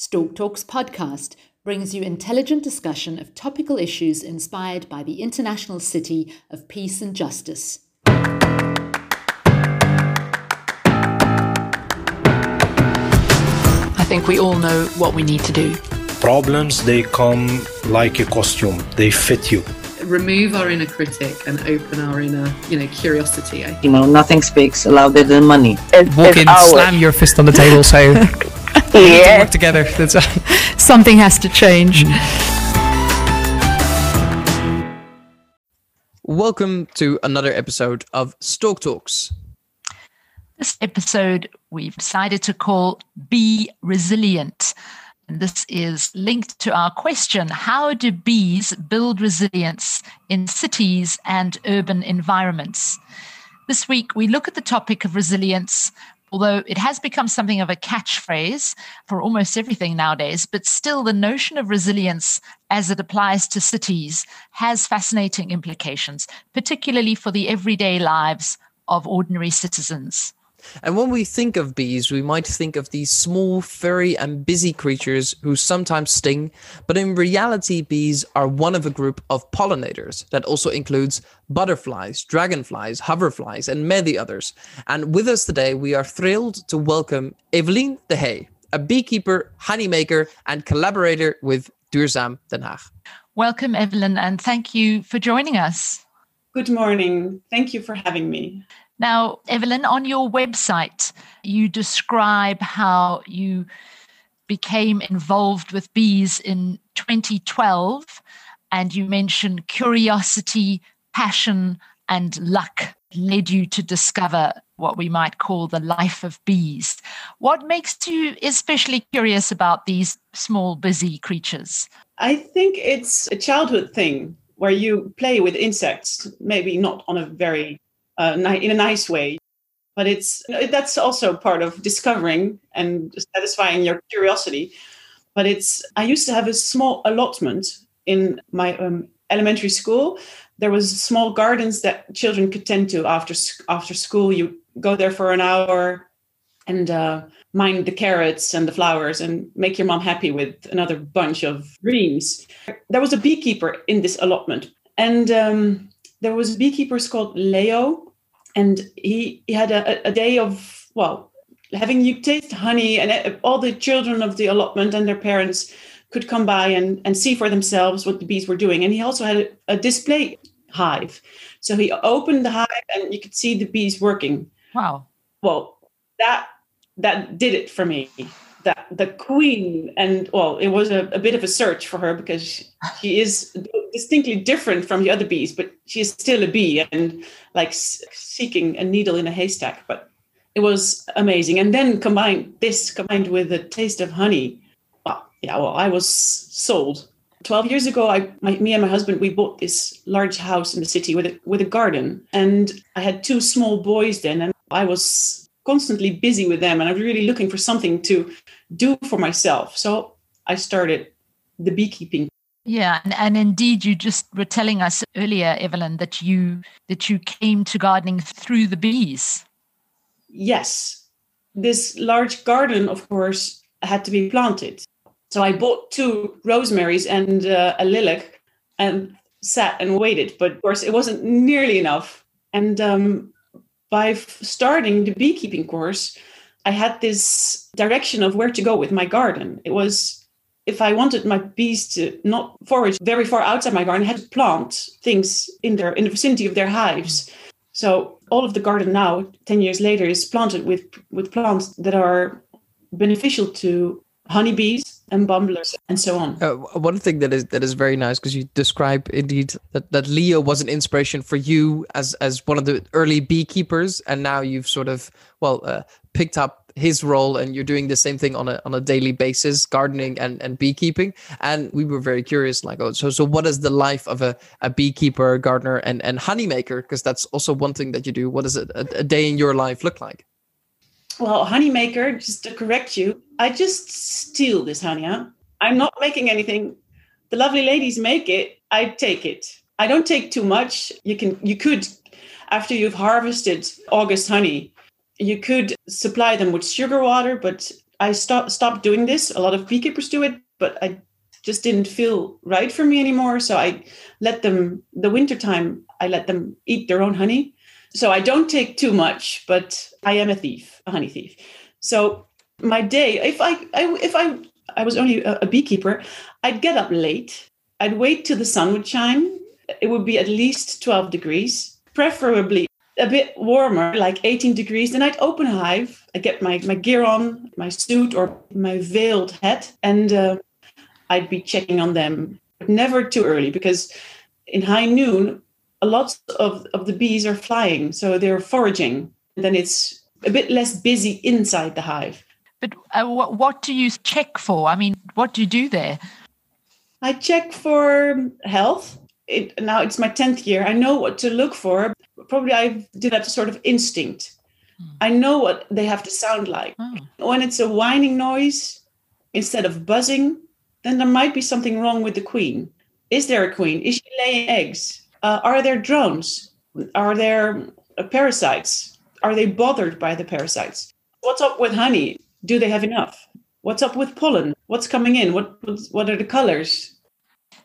Stork Talks podcast brings you intelligent discussion of topical issues inspired by the international city of peace and justice. I think we all know what we need to do. Problems, they come like a costume, they fit you. remove our inner critic and open our inner, you know, curiosity. You know, nothing speaks louder than money. Walk in, slam your fist on the table, say, yeah. work together. That's Something has to change. Mm. Welcome to another episode of Stork Talks. This episode we've decided to call Be Resilient. And this is linked to our question How do bees build resilience in cities and urban environments? This week, we look at the topic of resilience, although it has become something of a catchphrase for almost everything nowadays, but still the notion of resilience as it applies to cities has fascinating implications, particularly for the everyday lives of ordinary citizens. And when we think of bees, we might think of these small, furry, and busy creatures who sometimes sting. But in reality, bees are one of a group of pollinators that also includes butterflies, dragonflies, hoverflies, and many others. And with us today, we are thrilled to welcome Evelien de Hey, a beekeeper, honeymaker, and collaborator with Duurzaam Den Haag. Welcome, Evelyn, and thank you for joining us. Good morning. Thank you for having me. Now, Evelyn, on your website, you describe how you became involved with bees in 2012, and you mention curiosity, passion, and luck led you to discover what we might call the life of bees. What makes you especially curious about these small, busy creatures? I think it's a childhood thing where you play with insects, maybe not on a very uh, in a nice way, but it's that's also part of discovering and satisfying your curiosity. But it's I used to have a small allotment in my um, elementary school. There was small gardens that children could tend to after after school. You go there for an hour and uh, mind the carrots and the flowers and make your mom happy with another bunch of dreams. There was a beekeeper in this allotment, and um, there was beekeepers called Leo, and he, he had a, a day of well having you taste honey, and uh, all the children of the allotment and their parents could come by and, and see for themselves what the bees were doing. And he also had a, a display hive, so he opened the hive and you could see the bees working Wow. well that that did it for me that the queen and well it was a, a bit of a search for her because she, she is distinctly different from the other bees but she is still a bee and like seeking a needle in a haystack but it was amazing. And then combined this combined with the taste of honey well, yeah well i was sold. 12 years ago I, my, me and my husband we bought this large house in the city with a, with a garden and i had two small boys then and i was constantly busy with them and i was really looking for something to do for myself. So i started the beekeeping. Yeah, and, and indeed, you just were telling us earlier, Evelyn, that you that you came to gardening through the bees. yes. This large garden of course had to be planted. So i bought two rosemaries and uh, a lilac and sat and waited but of course it wasn't nearly enough. And um, by starting the beekeeping course i had this direction of where to go with my garden. It was if i wanted my bees to not forage very far outside my garden i had to plant things in their in the vicinity of their hives. So all of the garden now, 10 years later, is planted with, with plants that are beneficial to honeybees and bumblers and so on. Uh, one thing that is that is very nice because you describe indeed that, that Leo was an inspiration for you as as one of the early beekeepers, and now you've sort of well uh, picked up his role and you're doing the same thing on a on a daily basis, gardening and, and beekeeping. And we were very curious, like, oh, so so what is the life of a, a beekeeper, gardener, and and honeymaker? Because that's also one thing that you do. What does a, a day in your life look like? Well, honeymaker, just to correct you, I just steal this honey. Huh? I'm not making anything. The lovely ladies make it. I take it. I don't take too much. You can, you could, after you've harvested August honey, you could supply them with sugar water, but I stopped stopped doing this. A lot of beekeepers do it, but I just didn't feel right for me anymore. So I let them the wintertime, I let them eat their own honey. So I don't take too much, but I am a thief, a honey thief. So my day, if I, I if I I was only a, a beekeeper, I'd get up late. I'd wait till the sun would shine. It would be at least 12 degrees, preferably a bit warmer, like 18 degrees. Then I'd open a hive. I get my, my gear on, my suit or my veiled hat, and uh, I'd be checking on them. but Never too early because in high noon, a lot of, of the bees are flying, so they're foraging. Then it's a bit less busy inside the hive. But uh, what, what do you check for? I mean, what do you do there? I check for health. It, now it's my 10th year. I know what to look for. Probably I do that sort of instinct. Hmm. I know what they have to sound like. Oh. When it's a whining noise instead of buzzing, then there might be something wrong with the queen. Is there a queen? Is she laying eggs? Uh, are there drones? Are there uh, parasites? Are they bothered by the parasites? What's up with honey? Do they have enough? What's up with pollen? What's coming in? What what are the colors?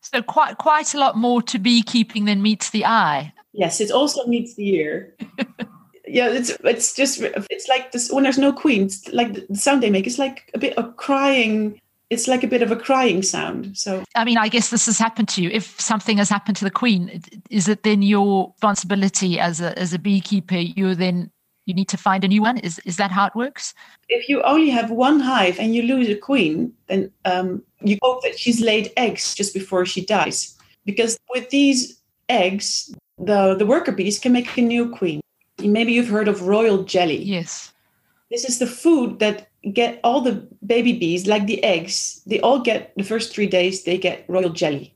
So quite quite a lot more to beekeeping than meets the eye. Yes, it also meets the ear. yeah, it's it's just it's like this when there's no queen. Like the sound they make is like a bit of crying. It's like a bit of a crying sound. So I mean, I guess this has happened to you. If something has happened to the queen, is it then your responsibility as a as a beekeeper? You're then you need to find a new one. Is is that how it works? If you only have one hive and you lose a queen, then um, you hope that she's laid eggs just before she dies. Because with these eggs, the the worker bees can make a new queen. Maybe you've heard of royal jelly. Yes. This is the food that get all the baby bees, like the eggs, they all get the first three days, they get royal jelly.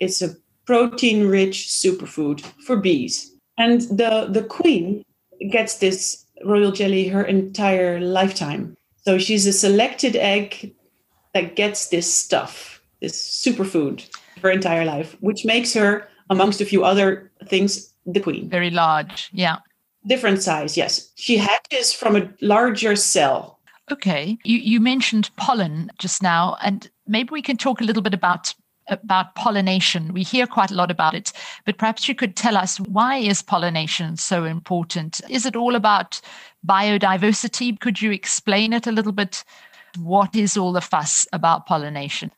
It's a protein rich superfood for bees. And the, the queen gets this royal jelly her entire lifetime. So she's a selected egg that gets this stuff, this superfood, her entire life, which makes her, amongst a few other things, the queen. Very large, yeah. Different size, yes. She hatches from a larger cell. Okay. You, you mentioned pollen just now, and maybe we can talk a little bit about about pollination. We hear quite a lot about it, but perhaps you could tell us why is pollination so important? Is it all about biodiversity? Could you explain it a little bit? What is all the fuss about pollination?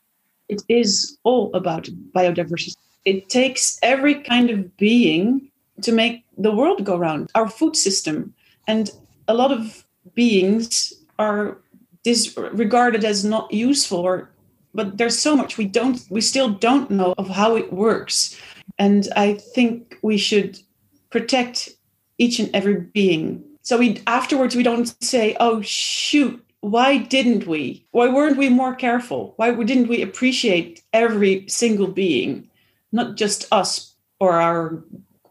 It is all about biodiversity. It takes every kind of being to make the world go round, our food system. And a lot of beings are disregarded as not useful or but there's so much we don't we still don't know of how it works. And i think we should protect each and every being. So we afterwards we don't say oh shoot why didn't we? Why weren't we more careful? Why didn't we appreciate every single being? Not just us or our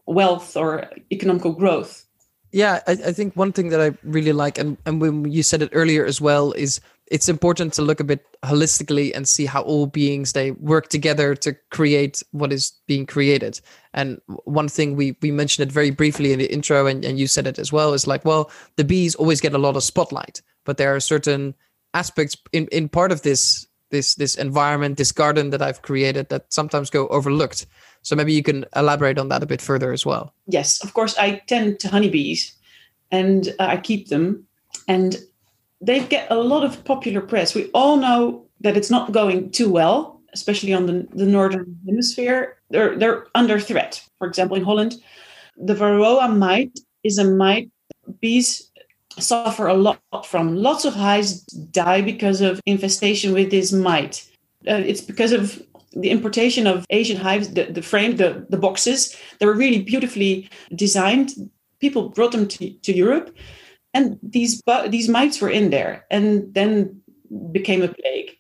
wealth or economical growth. Yeah I, I think one thing that i really like and, and when you said it earlier as well is it's important to look a bit holistically and see how all beings they work together to create what is being created. And one thing we we mentioned it very briefly in the intro and, and you said it as well is like well the bees always get a lot of spotlight but there are certain aspects in in part of this this this environment this garden that i've created that sometimes go overlooked. So maybe you can elaborate on that a bit further as well. Yes of course i tend to honeybees and uh, i keep them and they get a lot of popular press. We all know that it's not going too well, especially on the, the northern hemisphere. They're they're under threat. For example, in Holland, the Varroa mite is a mite bees suffer a lot from. Lots of hives die because of infestation with this mite. Uh, it's because of the importation of Asian hives, the, the frame, the, the boxes, they were really beautifully designed. People brought them to, to Europe and these these mites were in there and then became a plague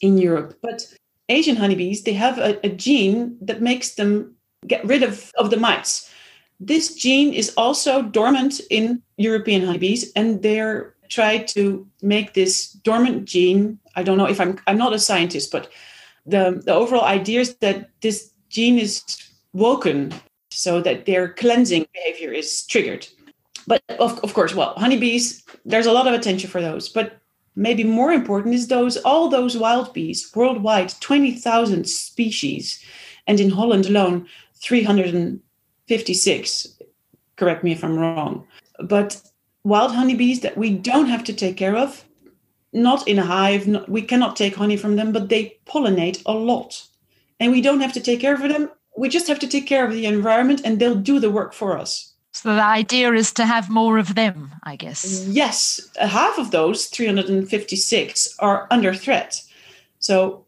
in Europe. But Asian honeybees, they have a, a gene that makes them get rid of, of the mites. This gene is also dormant in European honeybees, and they're trying to make this dormant gene. I don't know if I'm I'm not a scientist, but the, the overall idea is that this gene is woken so that their cleansing behavior is triggered but of, of course well honeybees there's a lot of attention for those. But maybe more important is those all those wild bees worldwide 20,000 species. And in Holland alone 356 correct me if I'm wrong. But wild honeybees that we don't have to take care of not in a hive not, we cannot take honey from them but they pollinate a lot. And we don't have to take care of them. We just have to take care of the environment and they'll do the work for us so the idea is to have more of them, I guess. Yes, half of those 356 are under threat. So,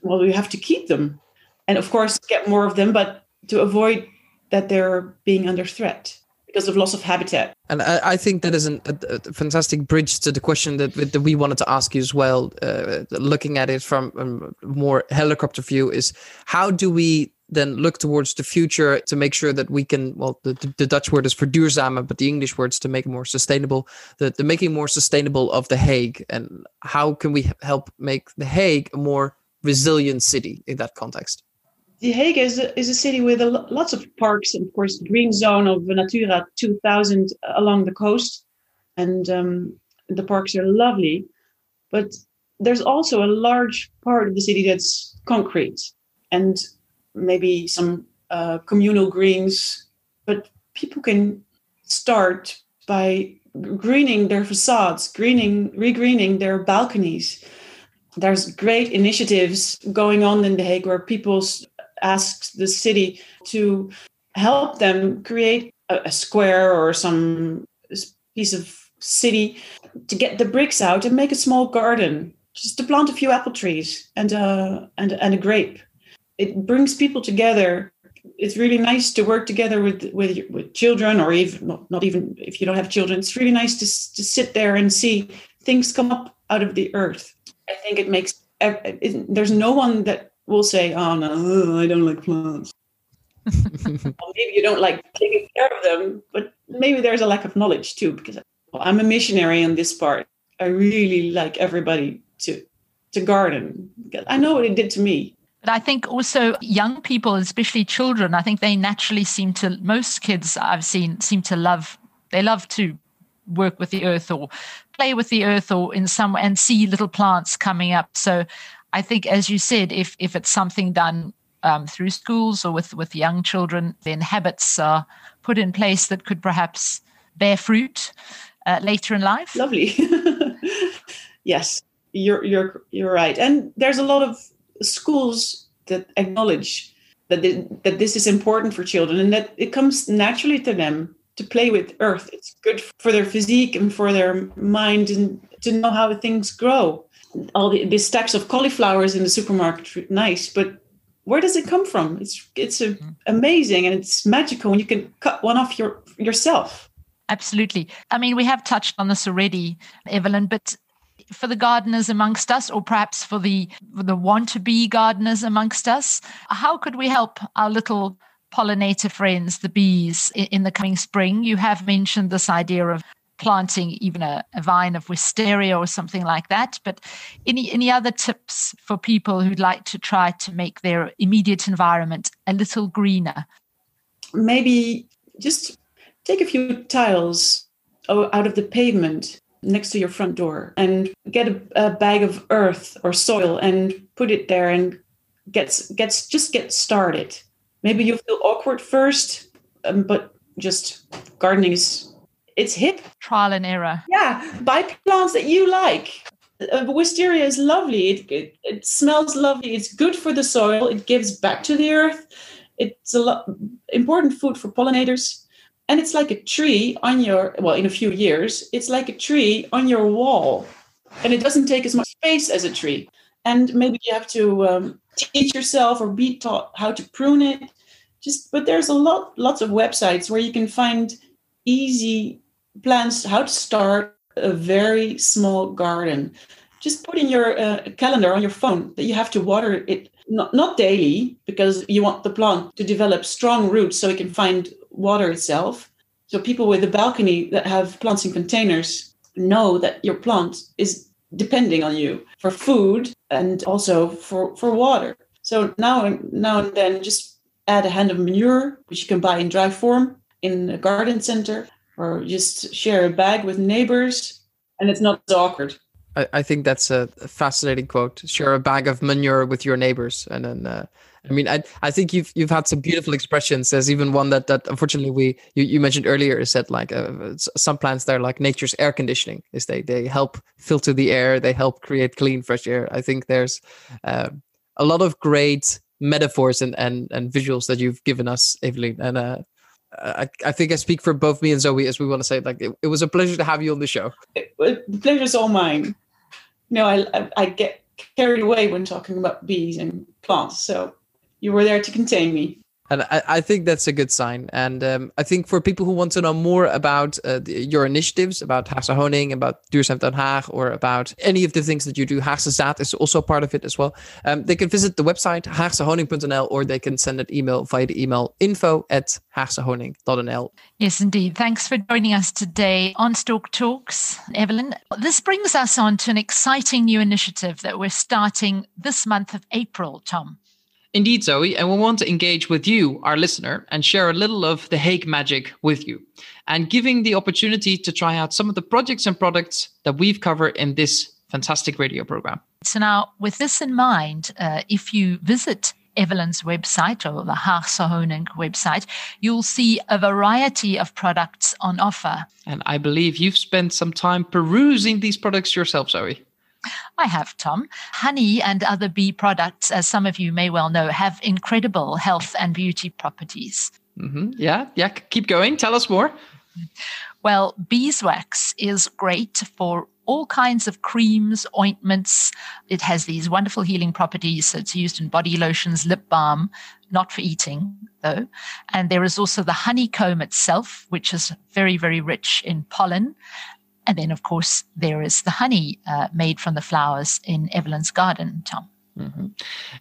well, we have to keep them, and of course, get more of them, but to avoid that they're being under threat because of loss of habitat. And I, I think that is an, a, a, fantastic bridge to the question that, that we wanted to ask you as well. Uh, looking at it from a more helicopter view, is how do we then look towards the future to make sure that we can well the, the dutch word is verduurzamen but the english words to make more sustainable the, the making more sustainable of the hague. And how can we help make the hague a more resilient city in that context? The Hague is a, is a city with lots of parks and of course green zone of Natura 2000 along the coast. And um, the parks are lovely but there's also a large part of the city that's concrete. And maybe some uh, communal greens, but people can start by greening their facades, greening, regreening their balconies. There's great initiatives going on in The Hague where people ask the city to help them create a, a square or some piece of city to get the bricks out and make a small garden, just to plant a few apple trees and uh, and and a grape it brings people together. It's really nice to work together with with with children or even not, even if you don't have children it's really nice to, to sit there and see things come up out of the earth. I think it makes it, there's no one that will say oh no i don't like plants. Well, maybe you don't like taking care of them but maybe there's a lack of knowledge too because well, i'm a missionary on this part. I really like everybody to to garden. I know what it did to me but I think also young people, especially children, I think they naturally seem to, most kids I've seen seem to love, they love to work with the earth or play with the earth or in some and see little plants coming up. So I think, as you said, if, if it's something done um, through schools or with, with young children, then habits are put in place that could perhaps bear fruit uh, later in life. Lovely. yes, you're, you're, you're right. And there's a lot of schools that acknowledge that they, that this is important for children and that it comes naturally to them to play with earth. It's good for their physique and for their mind and to know how things grow. All the, the stacks of cauliflowers in the supermarket nice but where does it come from? It's it's a, hmm. amazing and it's magical and you can cut one off your yourself. Absolutely. I mean we have touched on this already evelyn but for the gardeners amongst us, or perhaps for the for the want to be gardeners amongst us? How could we help our little pollinator friends, the bees, in, the coming spring? You have mentioned this idea of planting even a, a, vine of wisteria or something like that. But any any other tips for people who'd like to try to make their immediate environment a little greener? Maybe just take a few tiles out of the pavement next to your front door and get a, a, bag of earth or soil and put it there and gets gets just get started. Maybe you feel awkward first um, but just gardening is it's hip. Trial and error. Yeah buy plants that you like. Uh, wisteria is lovely. It, it, it smells lovely. It's good for the soil. It gives back to the earth. It's a lot important food for pollinators and it's like a tree on your well in a few years it's like a tree on your wall. And it doesn't take as much space as a tree. And maybe you have to um, teach yourself or be taught how to prune it. Just but there's a lot lots of websites where you can find easy plans how to start a very small garden. Just put in your uh, calendar on your phone that you have to water it not, not daily because you want the plant to develop strong roots so it can find water itself. So people with a balcony that have plants in containers know that your plant is depending on you for food and also for, for water. So now and now and then just add a hand of manure, which you can buy in dry form in a garden center, or just share a bag with neighbors, and it's not so awkward. I, I think that's a fascinating quote. Share a bag of manure with your neighbors, and then uh, I mean, I I think you've you've had some beautiful expressions. There's even one that that unfortunately we you, you mentioned earlier is that like uh, some plants they're like nature's air conditioning. Is they they help filter the air, they help create clean fresh air. I think there's uh, a lot of great metaphors and and and visuals that you've given us, Evelyn, and uh, I, I think I speak for both me and Zoe as we want to say like it, it was a pleasure to have you on the show. The pleasure's all mine. No, I, I get carried away when talking about bees and plants. So you were there to contain me. And I, I think that's a good sign. And um, I think for people who want to know more about uh, the, your initiatives, about Haagse Honing, about Duurzaam Den Haag, or about any of the things that you do, Haagse Zaad is also part of it as well. Um, they can visit the website haagsehoning.nl or they can send an email via the email info at haagsehoning.nl. Yes, indeed. Thanks for joining us today on Stork Talks, Evelyn. This brings us on to an exciting new initiative that we're starting this month of April, Tom. Indeed, Zoe, and we want to engage with you, our listener, and share a little of the Hague magic with you, and giving the opportunity to try out some of the projects and products that we've covered in this fantastic radio program. So, now with this in mind, uh, if you visit Evelyn's website or the Haagse website, you'll see a variety of products on offer. And I believe you've spent some time perusing these products yourself, Zoe. I have, Tom. Honey and other bee products, as some of you may well know, have incredible health and beauty properties. Mm-hmm. Yeah, yeah. Keep going. Tell us more. Well, beeswax is great for all kinds of creams, ointments. It has these wonderful healing properties. So it's used in body lotions, lip balm, not for eating though. And there is also the honeycomb itself, which is very, very rich in pollen. And then, of course, there is the honey uh, made from the flowers in Evelyn's garden, Tom. Mm-hmm.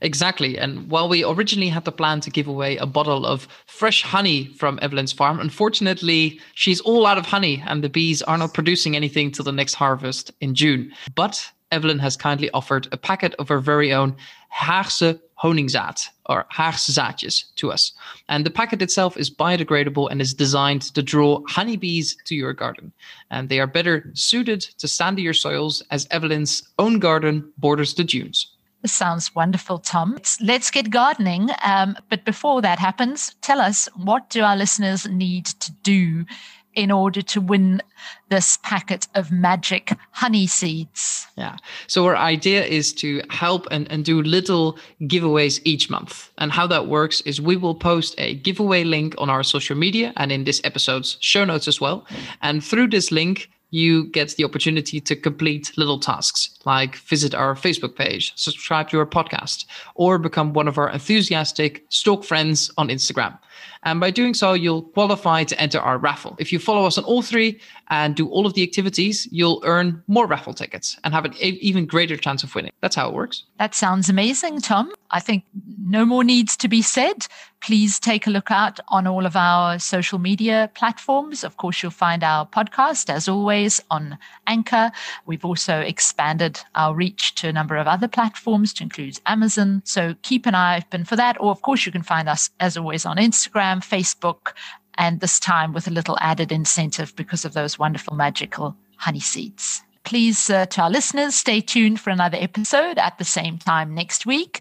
Exactly. And while we originally had the plan to give away a bottle of fresh honey from Evelyn's farm, unfortunately, she's all out of honey and the bees are not producing anything till the next harvest in June. But Evelyn has kindly offered a packet of her very own Haagse honingzaad or Haagse zaadjes to us. And the packet itself is biodegradable and is designed to draw honeybees to your garden. And they are better suited to sandier soils as Evelyn's own garden borders the dunes. Sounds wonderful, Tom. Let's, let's get gardening. Um, but before that happens, tell us what do our listeners need to do in order to win this packet of magic honey seeds. Yeah. So our idea is to help and, and do little giveaways each month. And how that works is we will post a giveaway link on our social media and in this episode's show notes as well. And through this link, you get the opportunity to complete little tasks like visit our Facebook page, subscribe to our podcast, or become one of our enthusiastic stork friends on Instagram. And by doing so, you'll qualify to enter our raffle. If you follow us on all three and do all of the activities, you'll earn more raffle tickets and have an even greater chance of winning. That's how it works. That sounds amazing, Tom. I think no more needs to be said. Please take a look out on all of our social media platforms. Of course, you'll find our podcast, as always, on Anchor. We've also expanded our reach to a number of other platforms, to include Amazon. So keep an eye open for that. Or, of course, you can find us, as always, on Instagram, Facebook, and this time with a little added incentive because of those wonderful magical honey seeds. Please, uh, to our listeners, stay tuned for another episode at the same time next week.